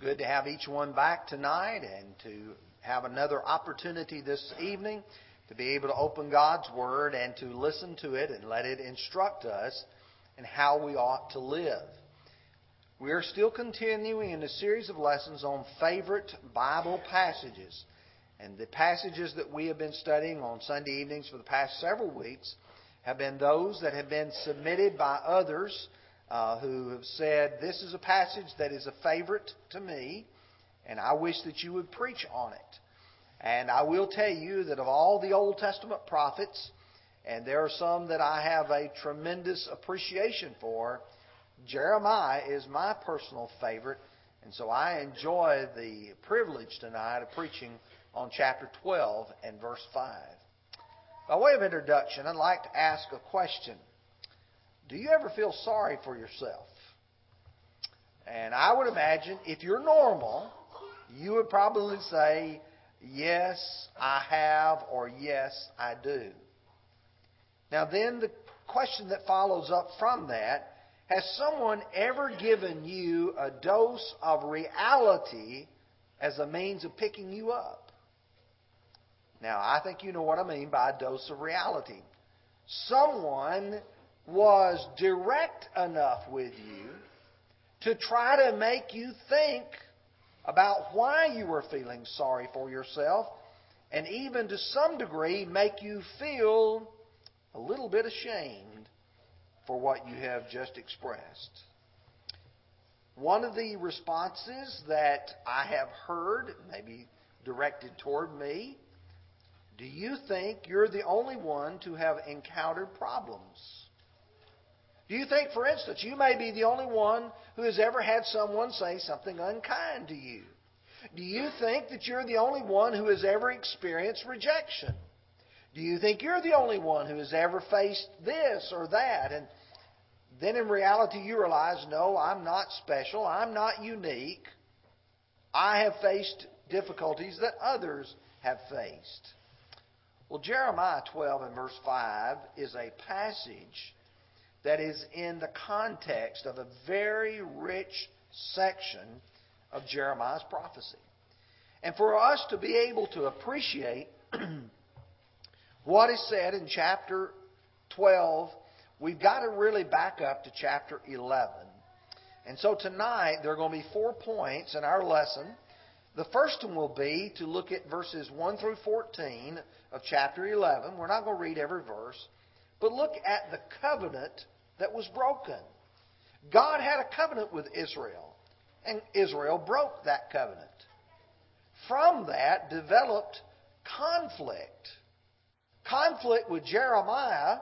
good to have each one back tonight and to have another opportunity this evening to be able to open God's Word and to listen to it and let it instruct us in how we ought to live. We are still continuing in a series of lessons on favorite Bible passages. And the passages that we have been studying on Sunday evenings for the past several weeks have been those that have been submitted by others uh, who have said, This is a passage that is a favorite to me, and I wish that you would preach on it. And I will tell you that of all the Old Testament prophets, and there are some that I have a tremendous appreciation for, Jeremiah is my personal favorite. And so I enjoy the privilege tonight of preaching on chapter 12 and verse 5. By way of introduction, I'd like to ask a question. Do you ever feel sorry for yourself? And I would imagine if you're normal, you would probably say, Yes, I have, or Yes, I do. Now, then the question that follows up from that has someone ever given you a dose of reality as a means of picking you up? Now, I think you know what I mean by a dose of reality. Someone was direct enough with you to try to make you think about why you were feeling sorry for yourself and even to some degree make you feel a little bit ashamed for what you have just expressed. One of the responses that I have heard, maybe directed toward me, do you think you're the only one to have encountered problems? Do you think, for instance, you may be the only one who has ever had someone say something unkind to you? Do you think that you're the only one who has ever experienced rejection? Do you think you're the only one who has ever faced this or that? And then in reality, you realize, no, I'm not special. I'm not unique. I have faced difficulties that others have faced. Well, Jeremiah 12 and verse 5 is a passage that is in the context of a very rich section of Jeremiah's prophecy. And for us to be able to appreciate what is said in chapter 12, we've got to really back up to chapter 11. And so tonight, there are going to be four points in our lesson. The first one will be to look at verses 1 through 14 of chapter 11. We're not going to read every verse. But look at the covenant that was broken. God had a covenant with Israel, and Israel broke that covenant. From that developed conflict. Conflict with Jeremiah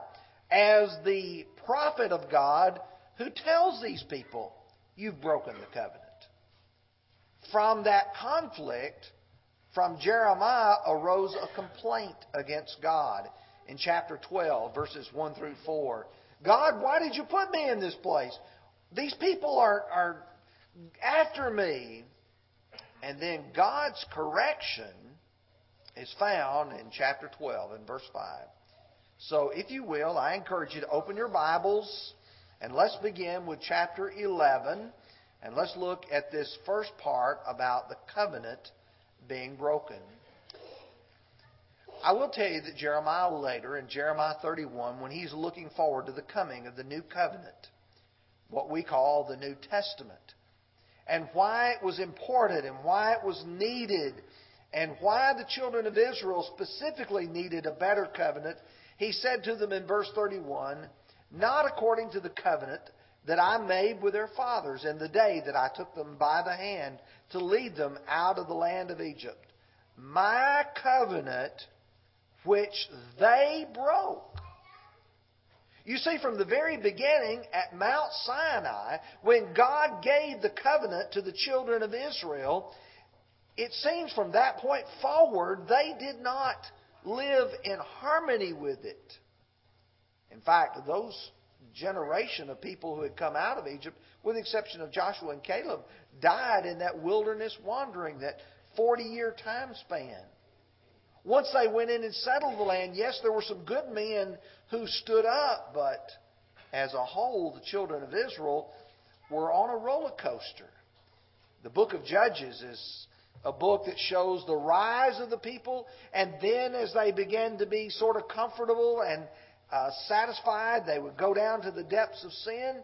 as the prophet of God who tells these people, You've broken the covenant. From that conflict, from Jeremiah arose a complaint against God in chapter 12, verses 1 through 4. God, why did you put me in this place? These people are, are after me. And then God's correction is found in chapter 12 and verse 5. So, if you will, I encourage you to open your Bibles and let's begin with chapter 11 and let's look at this first part about the covenant being broken. I will tell you that Jeremiah later, in Jeremiah 31, when he's looking forward to the coming of the new covenant, what we call the New Testament, and why it was important and why it was needed and why the children of Israel specifically needed a better covenant, he said to them in verse 31, Not according to the covenant that I made with their fathers in the day that I took them by the hand to lead them out of the land of Egypt. My covenant which they broke. You see, from the very beginning at Mount Sinai, when God gave the covenant to the children of Israel, it seems from that point forward, they did not live in harmony with it. In fact, those generation of people who had come out of Egypt, with the exception of Joshua and Caleb, died in that wilderness wandering, that 40 year time span. Once they went in and settled the land, yes, there were some good men who stood up, but as a whole, the children of Israel were on a roller coaster. The book of Judges is a book that shows the rise of the people, and then as they began to be sort of comfortable and uh, satisfied, they would go down to the depths of sin.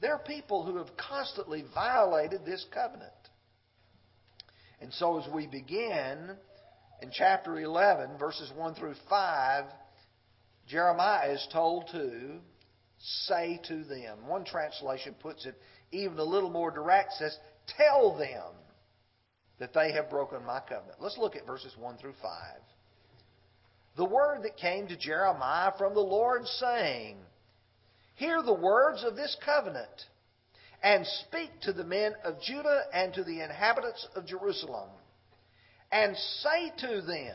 There are people who have constantly violated this covenant. And so as we begin in chapter 11, verses 1 through 5, Jeremiah is told to say to them. One translation puts it even a little more direct, says, Tell them that they have broken my covenant. Let's look at verses 1 through 5. The word that came to Jeremiah from the Lord, saying, Hear the words of this covenant, and speak to the men of Judah and to the inhabitants of Jerusalem, and say to them,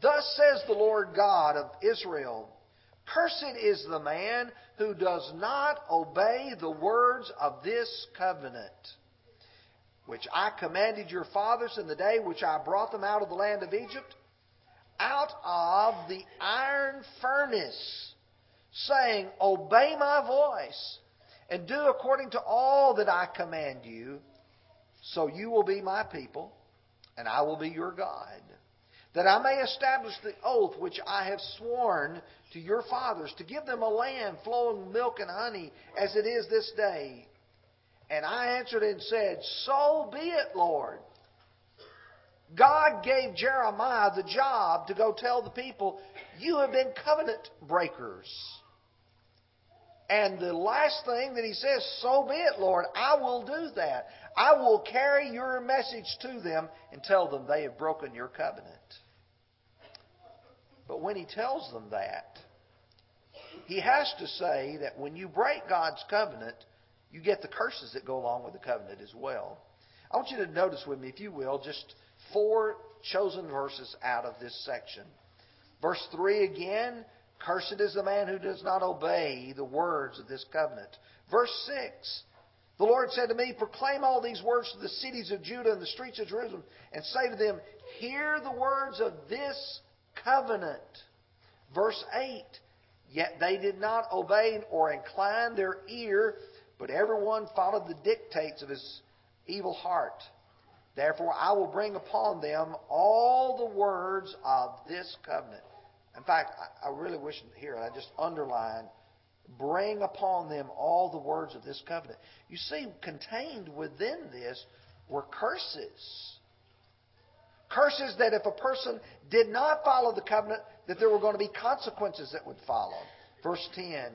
Thus says the Lord God of Israel, Cursed is the man who does not obey the words of this covenant, which I commanded your fathers in the day which I brought them out of the land of Egypt, out of the iron furnace, saying, Obey my voice, and do according to all that I command you, so you will be my people, and I will be your God that I may establish the oath which I have sworn to your fathers, to give them a land flowing with milk and honey, as it is this day. And I answered and said, So be it, Lord. God gave Jeremiah the job to go tell the people, You have been covenant breakers. And the last thing that he says, So be it, Lord, I will do that. I will carry your message to them and tell them they have broken your covenant. But when he tells them that, he has to say that when you break God's covenant, you get the curses that go along with the covenant as well. I want you to notice with me, if you will, just four chosen verses out of this section. Verse 3 again, cursed is the man who does not obey the words of this covenant. Verse 6, the Lord said to me, Proclaim all these words to the cities of Judah and the streets of Jerusalem, and say to them, Hear the words of this covenant. Verse 8 Yet they did not obey or incline their ear, but everyone followed the dictates of his evil heart. Therefore, I will bring upon them all the words of this covenant. In fact, I really wish here I just underline bring upon them all the words of this covenant. You see, contained within this were curses. Curses that if a person did not follow the covenant, that there were going to be consequences that would follow. Verse 10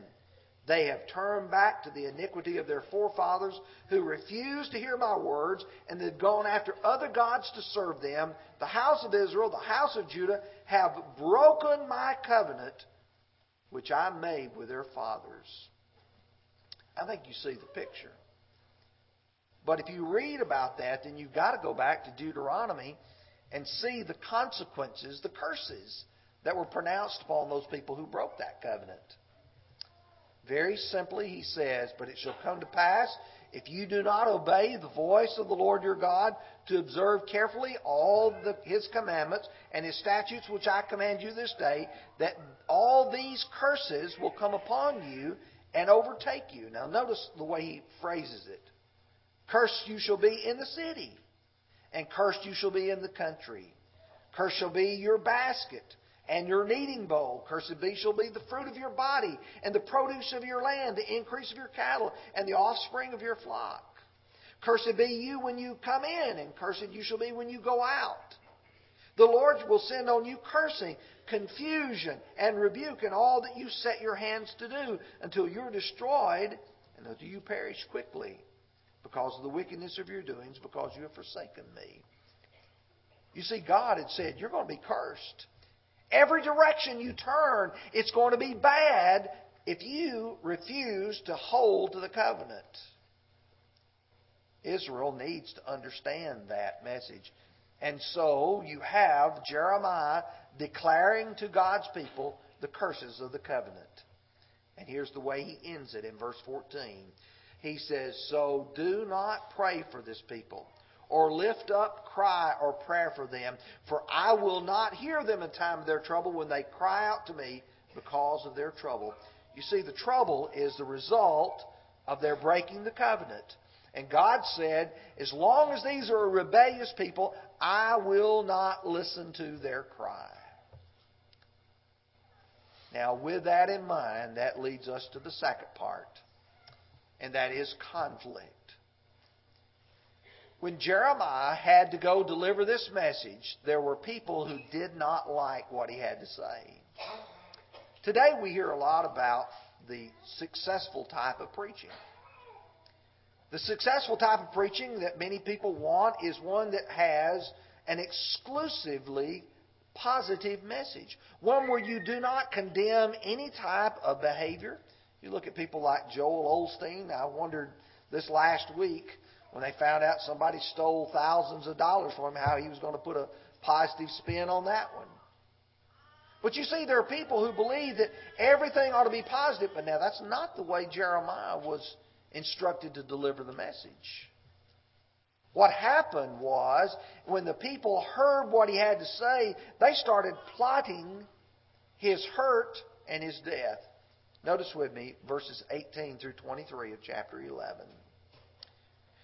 They have turned back to the iniquity of their forefathers who refused to hear my words, and they've gone after other gods to serve them. The house of Israel, the house of Judah, have broken my covenant which I made with their fathers. I think you see the picture. But if you read about that, then you've got to go back to Deuteronomy and see the consequences, the curses that were pronounced upon those people who broke that covenant. Very simply, he says, But it shall come to pass, if you do not obey the voice of the Lord your God, to observe carefully all the, his commandments and his statutes which I command you this day, that all these curses will come upon you and overtake you. Now, notice the way he phrases it. Cursed you shall be in the city and cursed you shall be in the country. Cursed shall be your basket and your kneading bowl. Cursed be shall be the fruit of your body, and the produce of your land, the increase of your cattle, and the offspring of your flock. Cursed be you when you come in, and cursed you shall be when you go out. The Lord will send on you cursing, confusion, and rebuke in all that you set your hands to do, until you're destroyed, and until you perish quickly because of the wickedness of your doings, because you have forsaken me. You see, God had said, You're going to be cursed. Every direction you turn, it's going to be bad if you refuse to hold to the covenant. Israel needs to understand that message. And so you have Jeremiah declaring to God's people the curses of the covenant. And here's the way he ends it in verse 14 he says, So do not pray for this people, or lift up cry or prayer for them, for I will not hear them in time of their trouble when they cry out to me because of their trouble. You see, the trouble is the result of their breaking the covenant. And God said, as long as these are a rebellious people, I will not listen to their cry. Now, with that in mind, that leads us to the second part, and that is conflict. When Jeremiah had to go deliver this message, there were people who did not like what he had to say. Today we hear a lot about the successful type of preaching. The successful type of preaching that many people want is one that has an exclusively positive message. One where you do not condemn any type of behavior. You look at people like Joel Osteen. I wondered this last week when they found out somebody stole thousands of dollars from him, how he was going to put a positive spin on that one. But you see, there are people who believe that everything ought to be positive, but now that's not the way Jeremiah was instructed to deliver the message. What happened was, when the people heard what he had to say, they started plotting his hurt and his death. Notice with me verses 18 through 23 of chapter 11.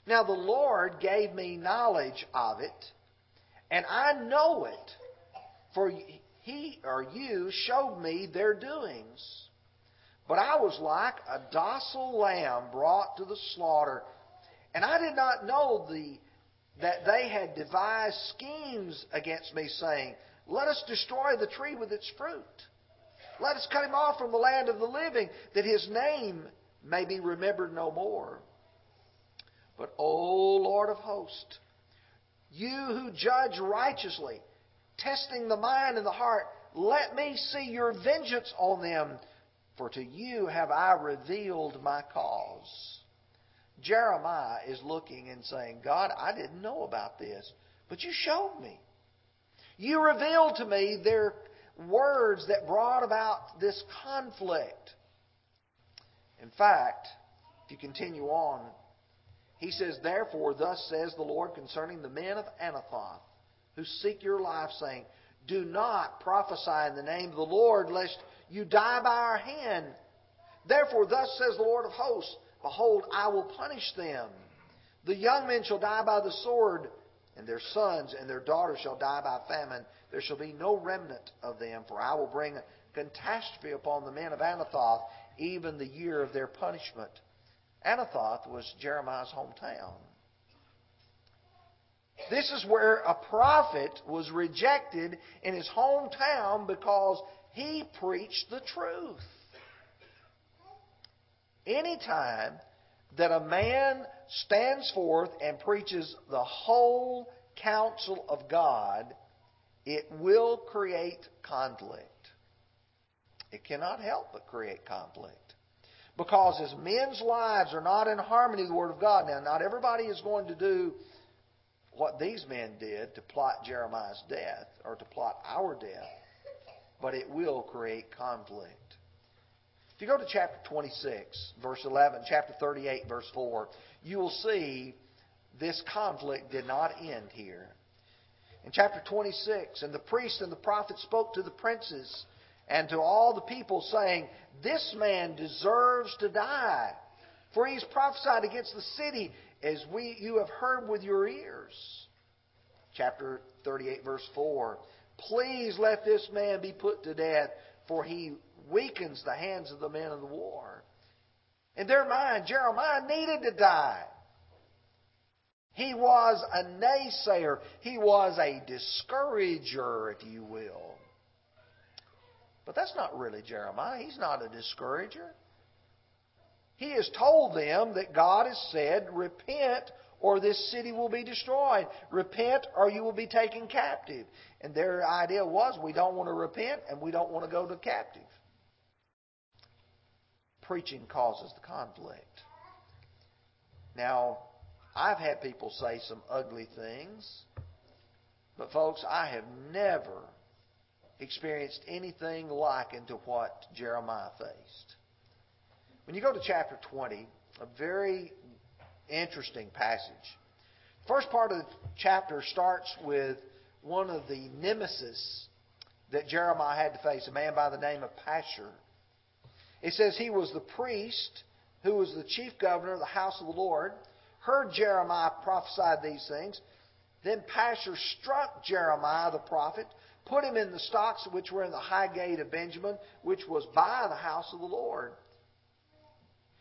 Now the Lord gave me knowledge of it, and I know it, for he or you showed me their doings. But I was like a docile lamb brought to the slaughter, and I did not know the, that they had devised schemes against me, saying, Let us destroy the tree with its fruit. Let us cut him off from the land of the living, that his name may be remembered no more. But, O Lord of hosts, you who judge righteously, testing the mind and the heart, let me see your vengeance on them, for to you have I revealed my cause. Jeremiah is looking and saying, God, I didn't know about this, but you showed me. You revealed to me their words that brought about this conflict. In fact, if you continue on, he says, Therefore, thus says the Lord concerning the men of Anathoth who seek your life, saying, Do not prophesy in the name of the Lord, lest you die by our hand. Therefore, thus says the Lord of hosts, Behold, I will punish them. The young men shall die by the sword, and their sons and their daughters shall die by famine. There shall be no remnant of them, for I will bring a catastrophe upon the men of Anathoth, even the year of their punishment. Anathoth was Jeremiah's hometown. This is where a prophet was rejected in his hometown because he preached the truth. Anytime that a man stands forth and preaches the whole counsel of God, it will create conflict. It cannot help but create conflict. Because as men's lives are not in harmony with the Word of God, now not everybody is going to do what these men did to plot Jeremiah's death or to plot our death, but it will create conflict. If you go to chapter 26, verse 11, chapter 38, verse 4, you will see this conflict did not end here. In chapter 26, and the priest and the prophet spoke to the princes and to all the people, saying, This man deserves to die, for he has prophesied against the city as we you have heard with your ears. Chapter 38, verse 4. Please let this man be put to death, for he weakens the hands of the men of the war. In their mind, Jeremiah needed to die. He was a naysayer. He was a discourager, if you will. But that's not really Jeremiah. He's not a discourager. He has told them that God has said, Repent or this city will be destroyed. Repent or you will be taken captive. And their idea was, we don't want to repent and we don't want to go to captive. Preaching causes the conflict. Now, I've had people say some ugly things, but folks, I have never experienced anything like into what Jeremiah faced. When you go to chapter 20, a very interesting passage. The First part of the chapter starts with one of the nemesis that Jeremiah had to face, a man by the name of Pashur. It says he was the priest who was the chief governor of the house of the Lord, heard Jeremiah prophesy these things. Then Pashur struck Jeremiah the prophet, put him in the stocks which were in the high gate of Benjamin, which was by the house of the Lord.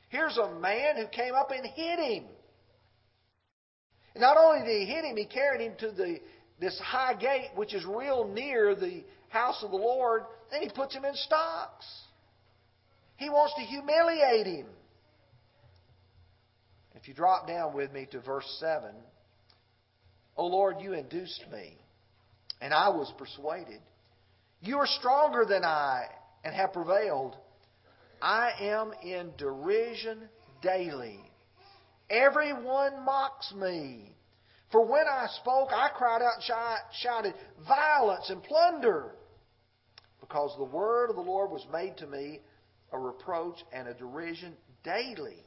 Here's a man who came up and hit him. Not only did he hit him, he carried him to the this high gate, which is real near the house of the Lord, then he puts him in stocks. He wants to humiliate him. If you drop down with me to verse 7, O Lord, you induced me, and I was persuaded. You are stronger than I and have prevailed. I am in derision daily. Everyone mocks me. For when I spoke, I cried out and shouted, Violence and plunder! Because the word of the Lord was made to me a reproach and a derision daily.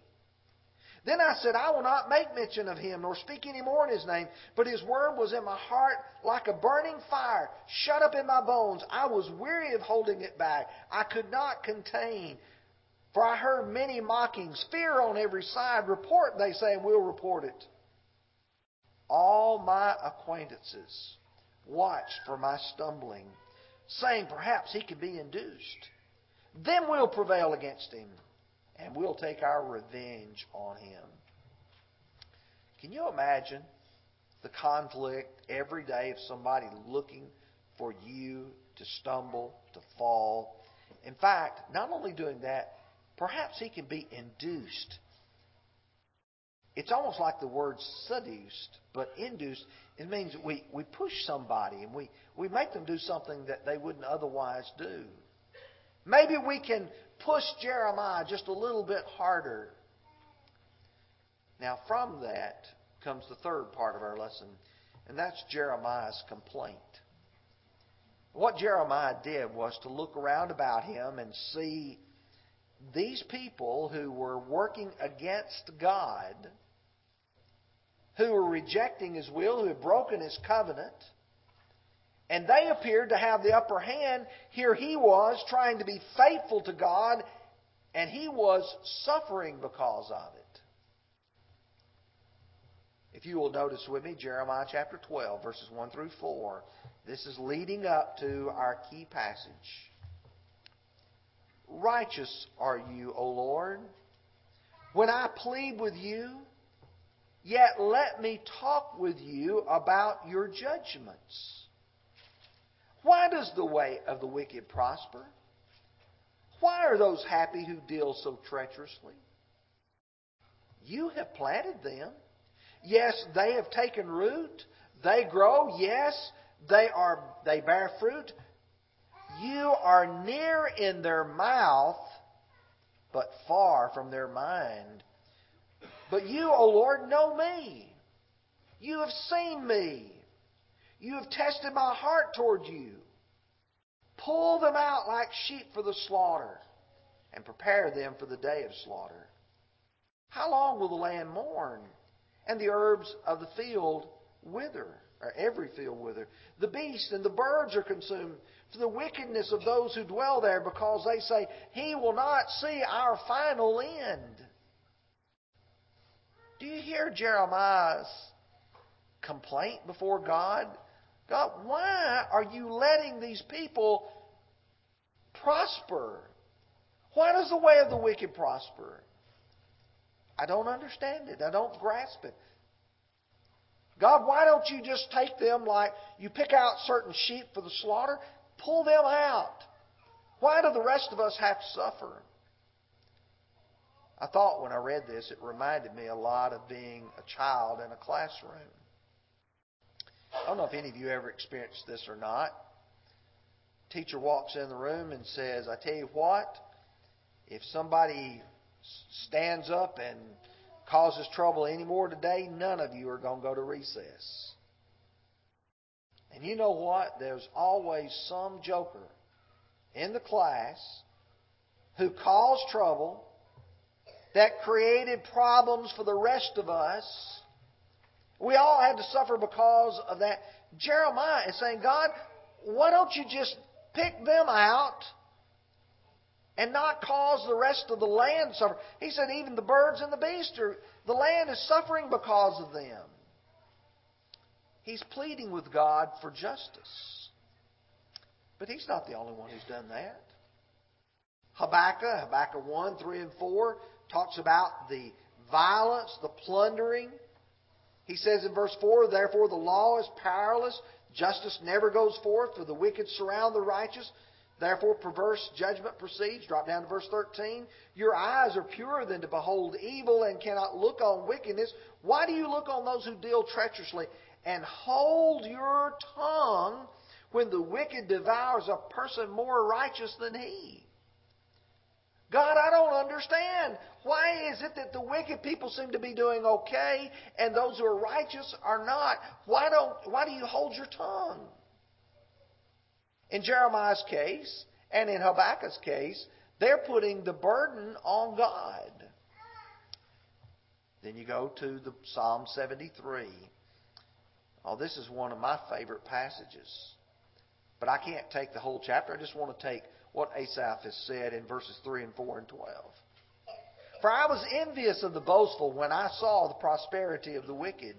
Then I said, I will not make mention of him, nor speak any more in his name. But his word was in my heart like a burning fire, shut up in my bones. I was weary of holding it back. I could not contain. For I heard many mockings, fear on every side. Report, they say, and we'll report it. All my acquaintances watched for my stumbling, saying, Perhaps he can be induced. Then we'll prevail against him, and we'll take our revenge on him. Can you imagine the conflict every day of somebody looking for you to stumble, to fall? In fact, not only doing that, perhaps he can be induced it's almost like the word seduced, but induced. It means we, we push somebody and we, we make them do something that they wouldn't otherwise do. Maybe we can push Jeremiah just a little bit harder. Now, from that comes the third part of our lesson, and that's Jeremiah's complaint. What Jeremiah did was to look around about him and see these people who were working against God who were rejecting his will, who had broken his covenant. And they appeared to have the upper hand. Here he was trying to be faithful to God, and he was suffering because of it. If you will notice with me, Jeremiah chapter 12, verses 1 through 4. This is leading up to our key passage. Righteous are you, O Lord. When I plead with you, Yet let me talk with you about your judgments. Why does the way of the wicked prosper? Why are those happy who deal so treacherously? You have planted them. Yes, they have taken root. They grow. Yes, they are they bear fruit. You are near in their mouth, but far from their mind. But you, O Lord, know me. You have seen me. You have tested my heart toward you. Pull them out like sheep for the slaughter and prepare them for the day of slaughter. How long will the land mourn and the herbs of the field wither, or every field wither? The beasts and the birds are consumed for the wickedness of those who dwell there because they say, He will not see our final end. Do you hear Jeremiah's complaint before God? God, why are you letting these people prosper? Why does the way of the wicked prosper? I don't understand it. I don't grasp it. God, why don't you just take them like you pick out certain sheep for the slaughter, pull them out? Why do the rest of us have to suffer? I thought when I read this, it reminded me a lot of being a child in a classroom. I don't know if any of you ever experienced this or not. Teacher walks in the room and says, I tell you what, if somebody stands up and causes trouble anymore today, none of you are going to go to recess. And you know what? There's always some joker in the class who caused trouble that created problems for the rest of us. We all had to suffer because of that. Jeremiah is saying, God, why don't you just pick them out and not cause the rest of the land to suffer. He said, even the birds and the beasts are, the land is suffering because of them. He's pleading with God for justice. But he's not the only one who's done that. Habakkuk, Habakkuk 1, 3, and 4, talks about the violence, the plundering. He says in verse 4, Therefore the law is powerless, justice never goes forth, for the wicked surround the righteous. Therefore, perverse judgment proceeds. Drop down to verse 13. Your eyes are purer than to behold evil and cannot look on wickedness. Why do you look on those who deal treacherously? And hold your tongue when the wicked devours a person more righteous than he. God, I don't understand. Why is it that the wicked people seem to be doing okay and those who are righteous are not? Why don't why do you hold your tongue? In Jeremiah's case and in Habakkuk's case, they're putting the burden on God. Then you go to the Psalm 73. Oh, this is one of my favorite passages. But I can't take the whole chapter. I just want to take what Asaph has said in verses 3 and 4 and 12. For I was envious of the boastful when I saw the prosperity of the wicked.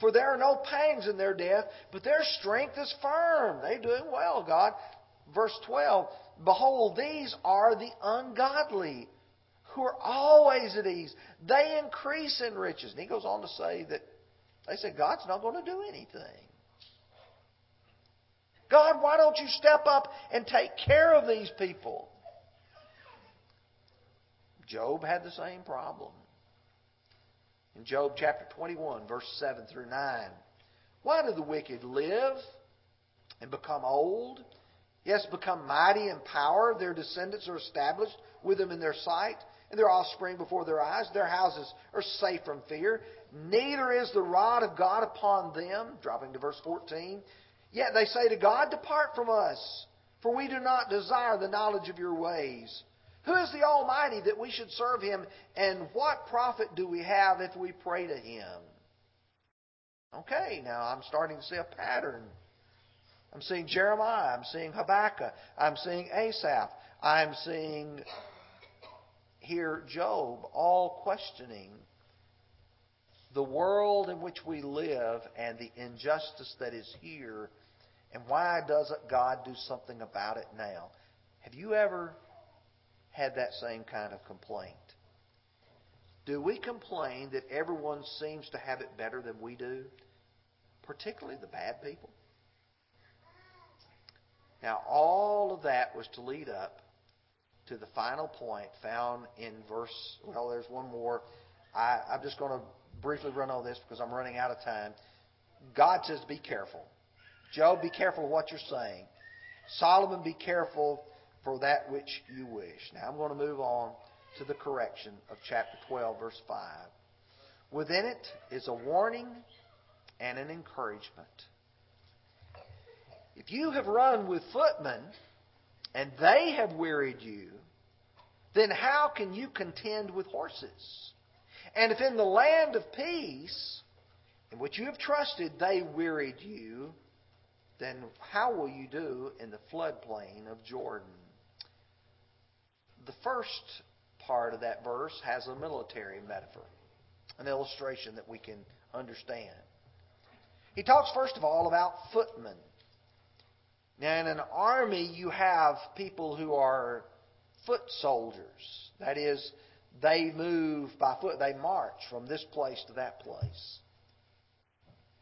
For there are no pangs in their death, but their strength is firm. They're doing well, God. Verse 12 Behold, these are the ungodly who are always at ease. They increase in riches. And he goes on to say that they say God's not going to do anything. God, why don't you step up and take care of these people? Job had the same problem. In Job chapter 21, verse 7 through 9. Why do the wicked live and become old? Yes, become mighty in power. Their descendants are established with them in their sight, and their offspring before their eyes. Their houses are safe from fear. Neither is the rod of God upon them. Dropping to verse 14. Yet they say to God, Depart from us, for we do not desire the knowledge of your ways. Who is the Almighty that we should serve him? And what profit do we have if we pray to him? Okay, now I'm starting to see a pattern. I'm seeing Jeremiah. I'm seeing Habakkuk. I'm seeing Asaph. I'm seeing here Job, all questioning the world in which we live and the injustice that is here, and why doesn't God do something about it now? Have you ever had that same kind of complaint? Do we complain that everyone seems to have it better than we do, particularly the bad people? Now, all of that was to lead up to the final point found in verse. Well, there's one more. I, I'm just going to briefly run over this because I'm running out of time. God says, be careful. Job, be careful of what you're saying. Solomon, be careful for that which you wish. Now I'm going to move on to the correction of chapter 12, verse 5. Within it is a warning and an encouragement. If you have run with footmen and they have wearied you, then how can you contend with horses? And if in the land of peace, in which you have trusted, they wearied you, then how will you do in the floodplain of Jordan? The first part of that verse has a military metaphor, an illustration that we can understand. He talks, first of all, about footmen. Now, in an army, you have people who are foot soldiers. That is, they move by foot. They march from this place to that place.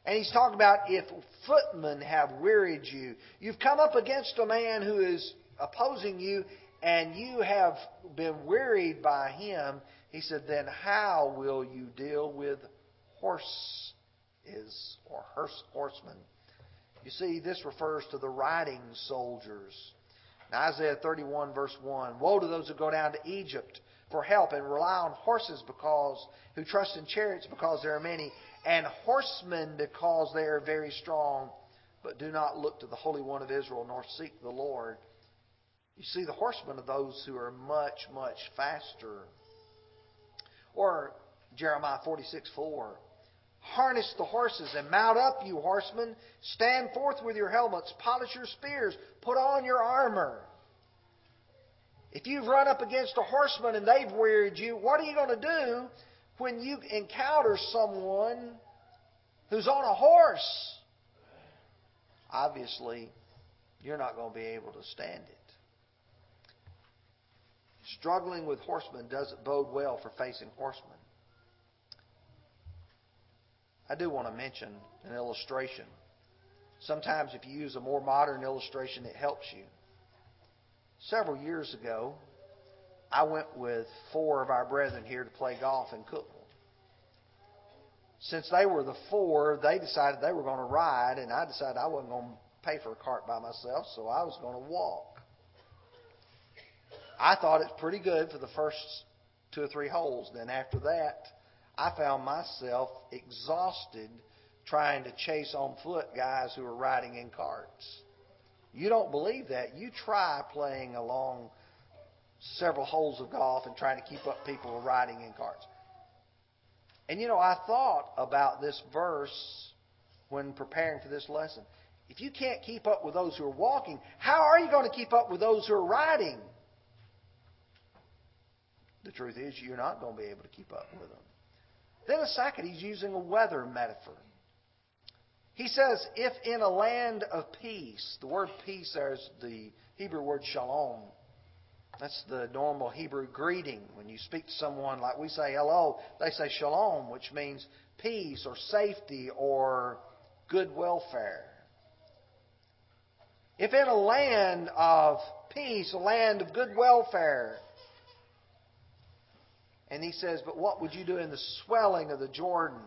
And he's talking about if footmen have wearied you. You've come up against a man who is opposing you, and you have been wearied by him. He said, then how will you deal with horses or horsemen? You see, this refers to the riding soldiers. Isaiah 31, verse 1 Woe to those who go down to Egypt for help and rely on horses because who trust in chariots because there are many, and horsemen because they are very strong, but do not look to the Holy One of Israel nor seek the Lord. You see, the horsemen are those who are much, much faster. Or Jeremiah 46 4. Harness the horses and mount up, you horsemen. Stand forth with your helmets, polish your spears, put on your armor. If you've run up against a horseman and they've wearied you, what are you going to do when you encounter someone who's on a horse? Obviously, you're not going to be able to stand it. Struggling with horsemen doesn't bode well for facing horsemen. I do want to mention an illustration. Sometimes, if you use a more modern illustration, it helps you. Several years ago, I went with four of our brethren here to play golf in Cookeville. Since they were the four, they decided they were going to ride, and I decided I wasn't going to pay for a cart by myself, so I was going to walk. I thought it's pretty good for the first two or three holes. Then after that, I found myself exhausted trying to chase on foot guys who were riding in carts. You don't believe that. You try playing along several holes of golf and trying to keep up people riding in carts. And you know, I thought about this verse when preparing for this lesson. If you can't keep up with those who are walking, how are you going to keep up with those who are riding? The truth is, you're not going to be able to keep up with them. Then a second, he's using a weather metaphor. He says, if in a land of peace, the word peace there is the Hebrew word shalom. That's the normal Hebrew greeting. When you speak to someone like we say hello, they say shalom, which means peace or safety or good welfare. If in a land of peace, a land of good welfare, and he says, But what would you do in the swelling of the Jordan?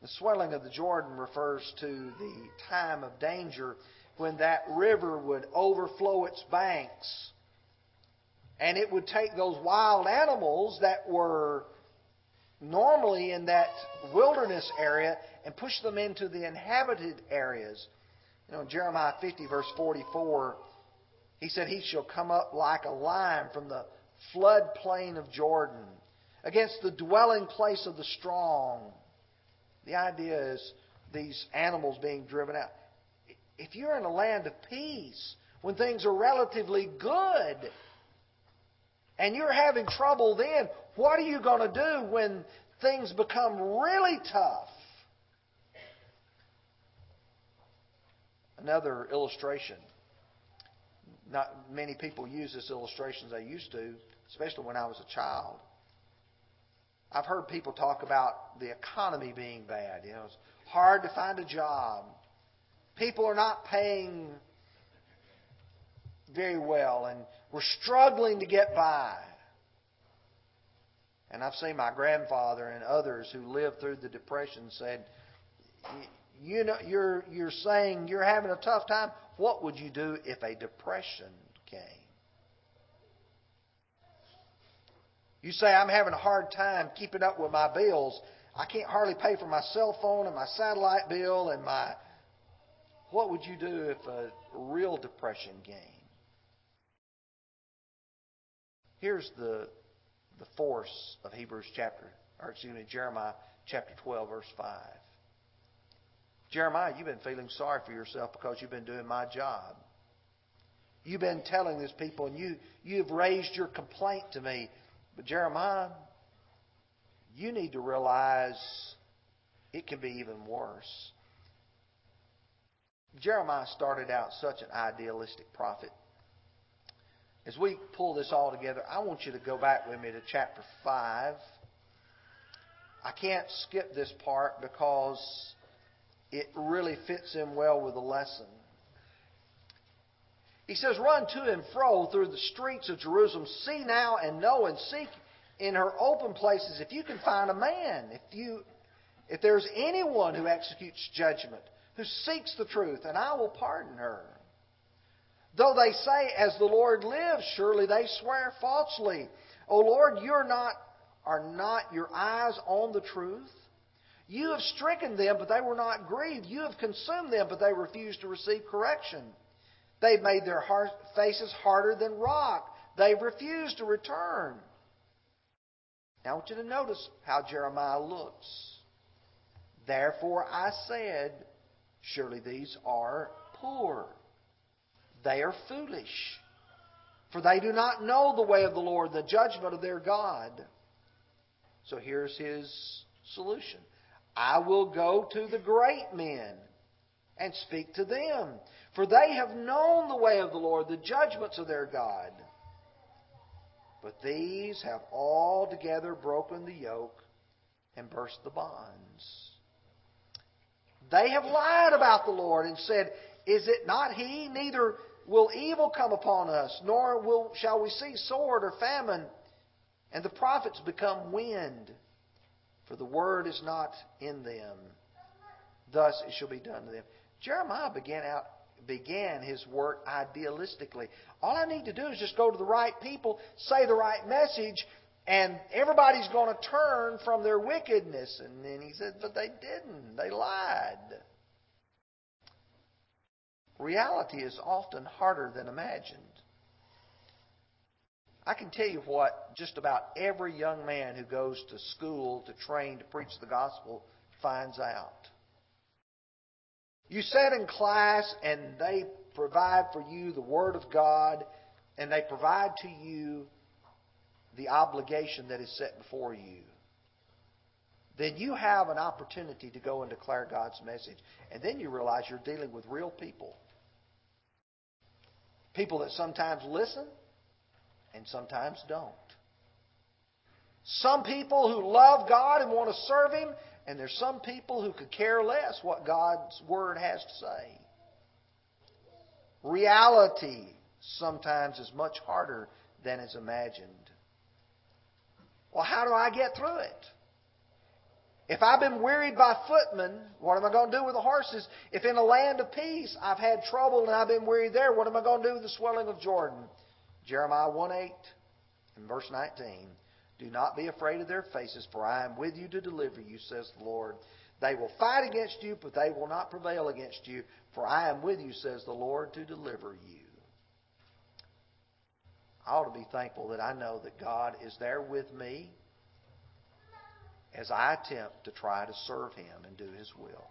The swelling of the Jordan refers to the time of danger when that river would overflow its banks. And it would take those wild animals that were normally in that wilderness area and push them into the inhabited areas. You know, Jeremiah 50, verse 44, he said, He shall come up like a lion from the floodplain of Jordan, against the dwelling place of the strong. The idea is these animals being driven out. If you're in a land of peace, when things are relatively good, and you're having trouble then, what are you going to do when things become really tough? Another illustration. Not many people use this illustration as they used to especially when I was a child. I've heard people talk about the economy being bad. You know, it's hard to find a job. People are not paying very well, and we're struggling to get by. And I've seen my grandfather and others who lived through the depression said, "You know, you're you're saying you're having a tough time. What would you do if a depression came?" You say, I'm having a hard time keeping up with my bills. I can't hardly pay for my cell phone and my satellite bill and my. What would you do if a real depression came? Here's the, the force of Hebrews chapter, or excuse me, Jeremiah chapter 12, verse 5. Jeremiah, you've been feeling sorry for yourself because you've been doing my job. You've been telling these people, and you, you've raised your complaint to me. But Jeremiah, you need to realize it can be even worse. Jeremiah started out such an idealistic prophet. As we pull this all together, I want you to go back with me to chapter 5. I can't skip this part because it really fits in well with the lesson. He says, Run to and fro through the streets of Jerusalem. See now and know and seek in her open places if you can find a man, if you if there's anyone who executes judgment, who seeks the truth, and I will pardon her. Though they say, As the Lord lives, surely they swear falsely. O Lord, you're not are not your eyes on the truth? You have stricken them, but they were not grieved. You have consumed them, but they refused to receive correction. They've made their heart, faces harder than rock. They've refused to return. Now I want you to notice how Jeremiah looks. Therefore I said, Surely these are poor. They are foolish. For they do not know the way of the Lord, the judgment of their God. So here's his solution I will go to the great men and speak to them, for they have known the way of the Lord, the judgments of their God. But these have altogether broken the yoke and burst the bonds. They have lied about the Lord and said, Is it not He? Neither will evil come upon us, nor will, shall we see sword or famine. And the prophets become wind, for the word is not in them. Thus it shall be done to them. Jeremiah began out began his work idealistically. All I need to do is just go to the right people, say the right message, and everybody's going to turn from their wickedness. And then he said, But they didn't. They lied. Reality is often harder than imagined. I can tell you what just about every young man who goes to school to train to preach the gospel finds out. You sit in class and they provide for you the Word of God and they provide to you the obligation that is set before you, then you have an opportunity to go and declare God's message. And then you realize you're dealing with real people. People that sometimes listen and sometimes don't. Some people who love God and want to serve Him, and there's some people who could care less what God's Word has to say. Reality sometimes is much harder than is imagined. Well, how do I get through it? If I've been wearied by footmen, what am I going to do with the horses? If in a land of peace I've had trouble and I've been wearied there, what am I going to do with the swelling of Jordan? Jeremiah 1 8 and verse 19. Do not be afraid of their faces, for I am with you to deliver you, says the Lord. They will fight against you, but they will not prevail against you, for I am with you, says the Lord, to deliver you. I ought to be thankful that I know that God is there with me as I attempt to try to serve Him and do His will.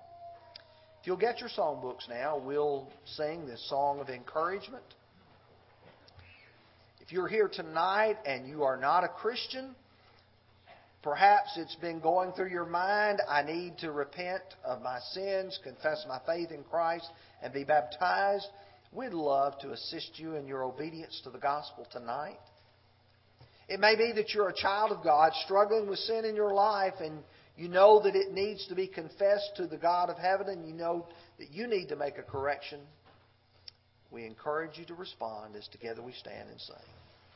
If you'll get your songbooks now, we'll sing this song of encouragement. If you're here tonight and you are not a Christian, perhaps it's been going through your mind, I need to repent of my sins, confess my faith in Christ, and be baptized. We'd love to assist you in your obedience to the gospel tonight. It may be that you're a child of God struggling with sin in your life and you know that it needs to be confessed to the God of heaven and you know that you need to make a correction. We encourage you to respond as together we stand and sing.